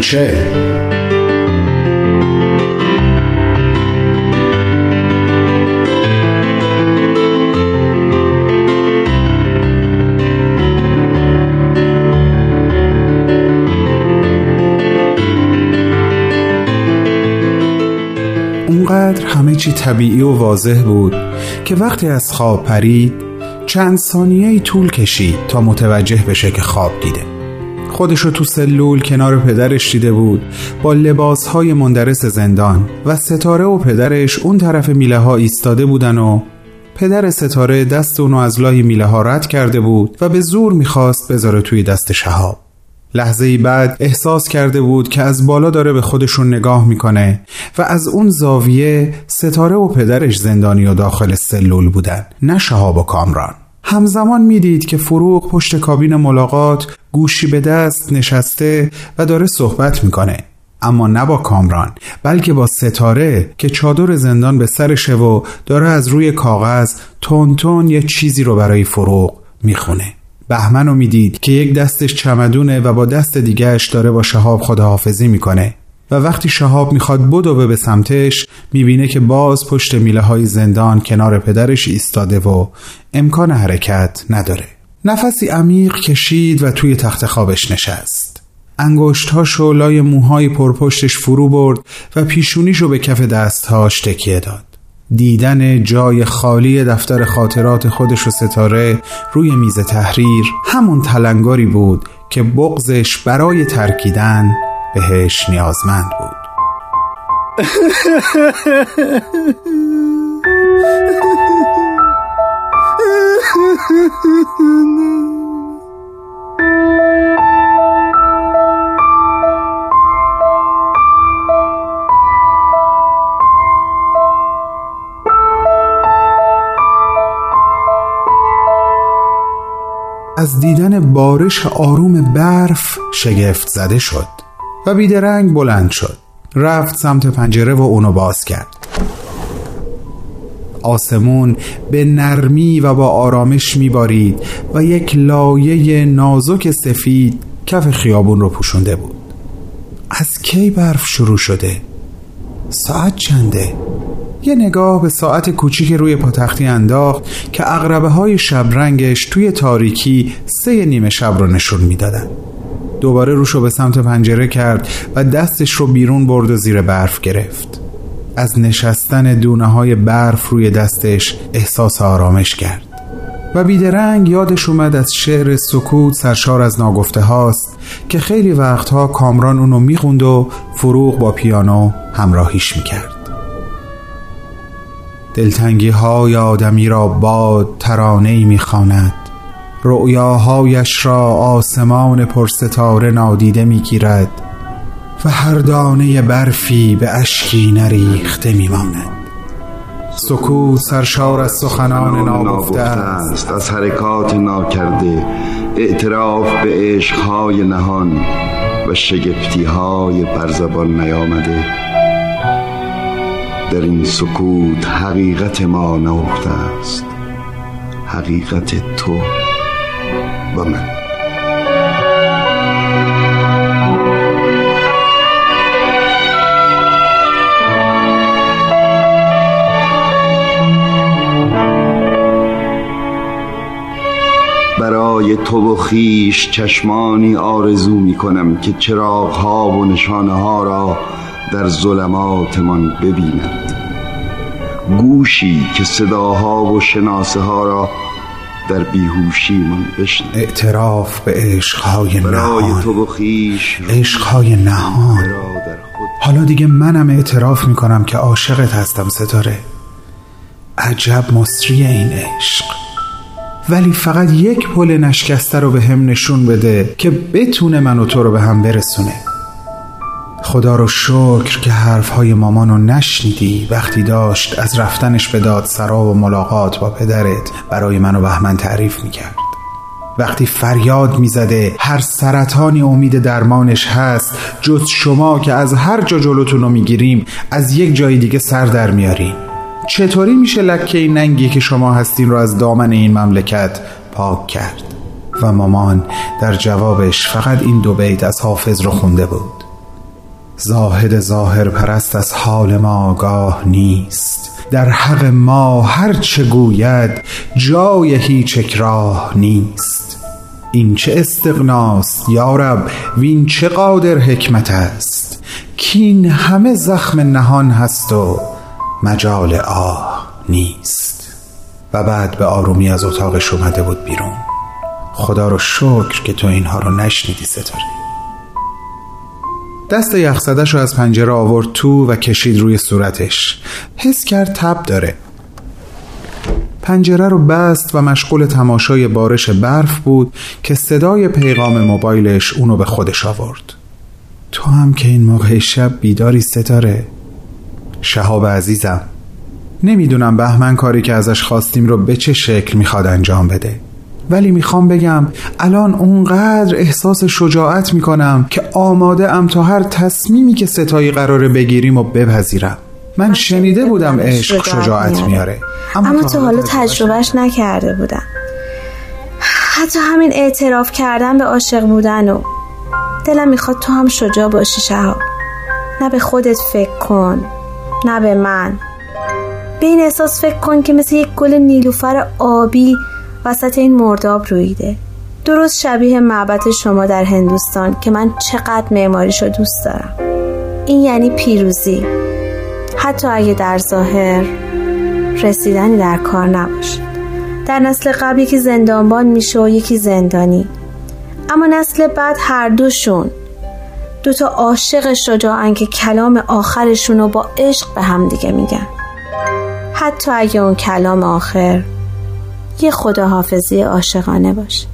کوچه اونقدر همه چی طبیعی و واضح بود که وقتی از خواب پرید چند ثانیه ای طول کشید تا متوجه بشه که خواب دیده. خودشو تو سلول کنار پدرش دیده بود. با لباسهای مندرس زندان و ستاره و پدرش اون طرف میله ها ایستاده بودن و پدر ستاره دست اونو از لای میله ها رد کرده بود و به زور می‌خواست بذاره توی دست شهاب. لحظه ای بعد احساس کرده بود که از بالا داره به خودشون نگاه می‌کنه و از اون زاویه ستاره و پدرش زندانی و داخل سلول بودن نه شهاب و کامران. همزمان می‌دید که فروغ پشت کابین ملاقات گوشی به دست نشسته و داره صحبت می‌کنه. اما نه با کامران بلکه با ستاره که چادر زندان به سرشه و داره از روی کاغذ تون تون یه چیزی رو برای فروغ می‌خونه. بهمن رو می‌دید که یک دستش چمدونه و با دست دیگهش داره با شهاب خداحافظی می‌کنه. و وقتی شهاب می‌خواد بدوه به سمتش می‌بینه که باز پشت میله های زندان کنار پدرش ایستاده و امکان حرکت نداره. نفسی عمیق کشید و توی تخت خوابش نشست. انگشتهاشو لای موهای پرپشتش فرو برد و پیشونیشو به کف دستهاش تکیه داد. دیدن جای خالی دفتر خاطرات خودش و ستاره روی میز تحریر همون تلنگاری بود که بغزش برای ترکیدن بهش نیازمند بود. از دیدن بارش آروم برف شگفت زده شد. و بیدرنگ بلند شد رفت سمت پنجره و اونو باز کرد آسمون به نرمی و با آرامش میبارید و یک لایه نازک سفید کف خیابون رو پوشونده بود از کی برف شروع شده؟ ساعت چنده؟ یه نگاه به ساعت کوچیک روی پاتختی انداخت که اغربه های شبرنگش توی تاریکی سه نیمه شب رو نشون می‌دادن. دوباره روشو به سمت پنجره کرد و دستش رو بیرون برد و زیر برف گرفت. از نشستن دونه های برف روی دستش احساس آرامش کرد. و بیدرنگ یادش اومد از شعر سکوت سرشار از ناگفته هاست که خیلی وقتها کامران اونو می‌خوند و فروغ با پیانو همراهیش می‌کرد. دلتنگی های آدمی را باد ترانه می‌خواند. رؤیاهایش را آسمان پرستاره نادیده می‌گیرد و هر دانه برفی به اشکی نریخته میماند. سکوت سرشار از سخنان ناگفته است. از حرکات ناکرده اعتراف به عشقهای نهان و شگفتی های برزبان نیامده. در این سکوت حقیقت ما نهفته است. حقیقت تو. و من. برای تو و خیش چشمانی آرزو می کنم که چراغ ها و نشانه ها را در ظلماتمان ببیند گوشی که صداها و شناسه ها را در بیهوشی من بشن اعتراف به عشقهای نهان. تو عشقهای نهان. حالا دیگه منم اعتراف می‌کنم که عاشقت هستم ستاره. عجب مصری این عشق. ولی فقط یک پل نشکسته رو به هم نشون بده که بتونه من و تو رو به هم برسونه. خدا رو شکر که حرفهای مامانو نشنیدی. وقتی داشت از رفتنش به دادسرا و ملاقات با پدرت برای من و بهمن تعریف می‌کرد. وقتی فریاد می‌زده هر سرطانی امید درمانش هست جز شما که از هر جا جلوتون رو می‌گیریم از یک جای دیگه سر در میاریم. چطوری میشه لکه این ننگی که شما هستین رو از دامن این مملکت پاک کرد؟ و مامان در جوابش فقط این دو بیت از حافظ رو خونده بود. زاهد ظاهر پرست از حال ما آگاه نیست. در حق ما هر چه گوید جای هیچ اکراه نیست. این چه استغناست یارب وین چه قادر حکمت است؟ کین همه زخم نهان هست و مجال آه نیست. و بعد به آرومی از اتاقش اومده بود بیرون. خدا رو شکر که تو اینها رو نشنیدی ستاره. دست یخزدش رو از پنجره آورد تو و کشید روی صورتش. حس کرد تب داره. پنجره رو بست و مشغول تماشای بارش برف بود که صدای پیغام موبایلش اونو به خودش آورد. تو هم که این موقع شب بیداری ستاره. شهاب عزیزم نمی‌دونم بهمن کاری که ازش خواستیم رو به چه شکل می‌خواد انجام بده. ولی می‌خوام بگم الان اونقدر احساس شجاعت می‌کنم که آماده ام تا هر تصمیمی که ستایی قراره بگیریم و بپذیرم. من شنیده بودم عشق شجاعت میاره. اما تا حالا تجربهش نکرده بودم. حتی همین اعتراف کردن به عاشق بودن و دلم می‌خواد تو هم شجاع باشی شهاب. نه به خودت فکر کن نه به من. به این احساس فکر کن که مثل یک گل نیلوفر آبی وسط این مرداب رویده درست شبیه معبد شما در هندوستان که من چقدر معماریشو دوست دارم. این یعنی پیروزی. حتی اگه در ظاهر رسیدنی در کار نباشه در نسل قبل یکی زندانبان میشه و یکی زندانی. اما نسل بعد هر دوشون. دوتا عاشق شجاعن که کلام آخرشون رو با عشق به هم دیگه میگن. حتی اگه اون کلام آخر یه خداحافظی عاشقانه باشه.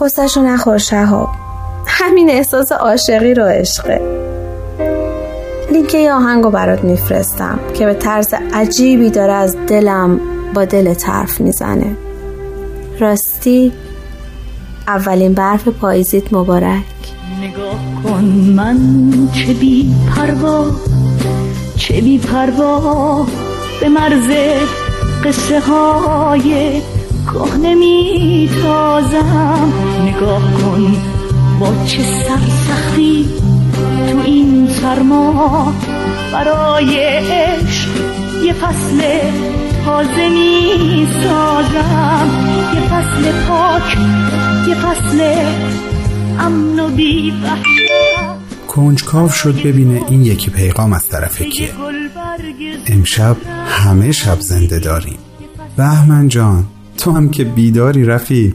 قصهشو نخور شهاب. همین احساس عاشقی رو عشقه. لینک یه آهنگو برات میفرستم که به طرز عجیبی داره از دلم با دل طرف می‌زنه. راستی اولین برف پاییزیت مبارک. نگاه کن من چه بی پروا چه بی پروا به مرز قصه های کهنه می تازم نگاه کن با چه سرسختی تو این سرما. برای عشق یه فصل تازه می سازم یه فصل پاک یه فصل امن و بی کنجکاو شد ببینه این یکی پیغام از طرف کیه. امشب همه شب زنده داریم. بهمن جان تو هم که بیداری رفیق.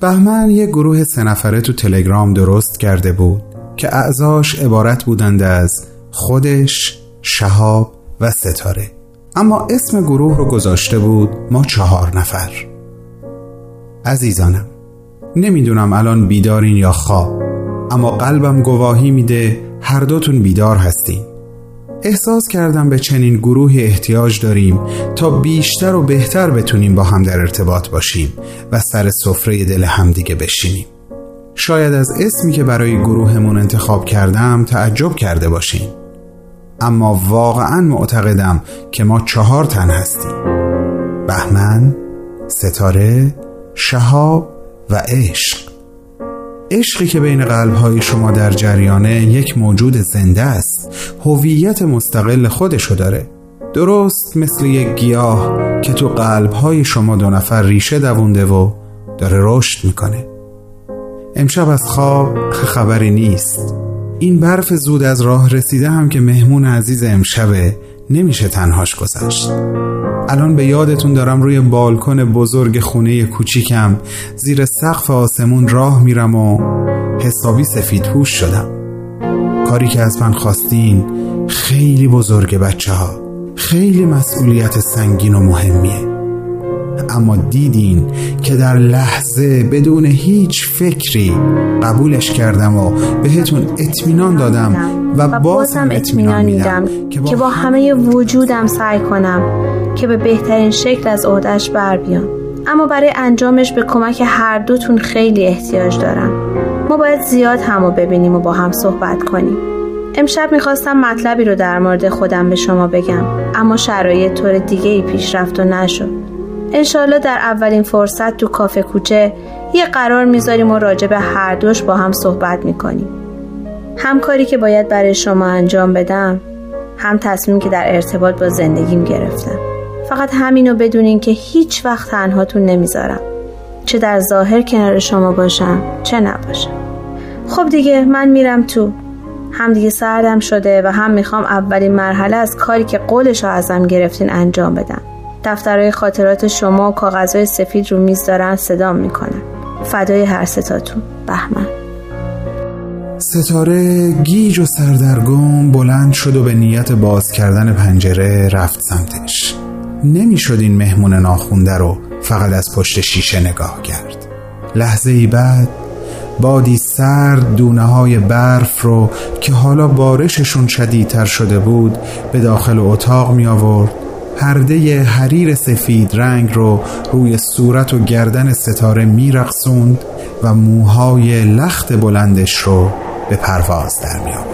بهمن یه گروه سه نفره تو تلگرام درست کرده بود که اعضاش عبارت بودند از خودش، شهاب و ستاره. اما اسم گروه رو گذاشته بود ما چهار نفر. عزیزانم نمی‌دونم الان بیدارین یا خواب. اما قلبم گواهی میده هر دوتون بیدار هستین. احساس کردم به چنین گروهی احتیاج داریم تا بیشتر و بهتر بتونیم با هم در ارتباط باشیم و سر سفره دل همدیگه بشینیم. شاید از اسمی که برای گروهمون انتخاب کردم تعجب کرده باشیم اما واقعا معتقدم که ما چهار تن هستیم. بهمن، ستاره، شهاب و عشق. عشقی که بین قلبهای شما در جریانه یک موجود زنده است هویت مستقل خودشو داره. درست مثل یک گیاه که تو قلبهای شما دو نفر ریشه دوونده و داره رشد می‌کنه. امشب از خواب خبری نیست. این برف زود از راه رسیده هم که مهمون عزیز امشبه نمیشه تنهاش گذشت. الان به یادتون دارم روی بالکن بزرگ خونه کوچیکم. زیر سقف آسمون راه میرم و حسابی سفید پوش شدم. کاری که از من خواستین خیلی بزرگه بچه ها خیلی مسئولیت سنگین و مهمیه. اما دیدین که در لحظه بدون هیچ فکری قبولش کردم و بهتون اطمینان دادم و بازم اطمینان میدم که با همه وجودم سعی کنم. که به بهترین شکل از عهدهش بر بیام. اما برای انجامش به کمک هر دوتون خیلی احتیاج دارم. ما باید زیاد همو ببینیم و با هم صحبت کنیم. امشب می‌خواستم مطلبی رو در مورد خودم به شما بگم اما شرایط طور دیگه ای پیش رفت و نشد. انشالله در اولین فرصت تو کافه کوچه یه قرار می‌ذاریم و راجع به هر دوش با هم صحبت می‌کنیم. هم کاری که باید برای شما انجام بدم هم تصمیمی که در ارتباط با زندگیم گرفتم. فقط همینو بدونین که هیچ وقت تنهاتون نمی‌ذارم. چه در ظاهر کنار شما باشم چه نباشم. خب دیگه من میرم تو. هم دیگه سردم شده و هم می‌خوام اولین مرحله از کاری که قولش رو ازم گرفتین انجام بدم. دفترهای خاطرات شما و کاغذهای سفید رو میز دارن صدام می‌کنن. فدای هر ستاتون بهمن. ستاره گیج و سردرگم بلند شد و به نیت باز کردن پنجره رفت سمتش. نمی‌شد این مهمون ناخونده رو فقط از پشت شیشه نگاه کرد لحظه ای بعد بادی سرد دونه های برف رو که حالا بارششون شدیدتر شده بود به داخل اتاق می آورد پرده حریر سفید رنگ رو روی صورت و گردن ستاره می رقصوند و موهای لخت بلندش رو به پرواز در می آورد.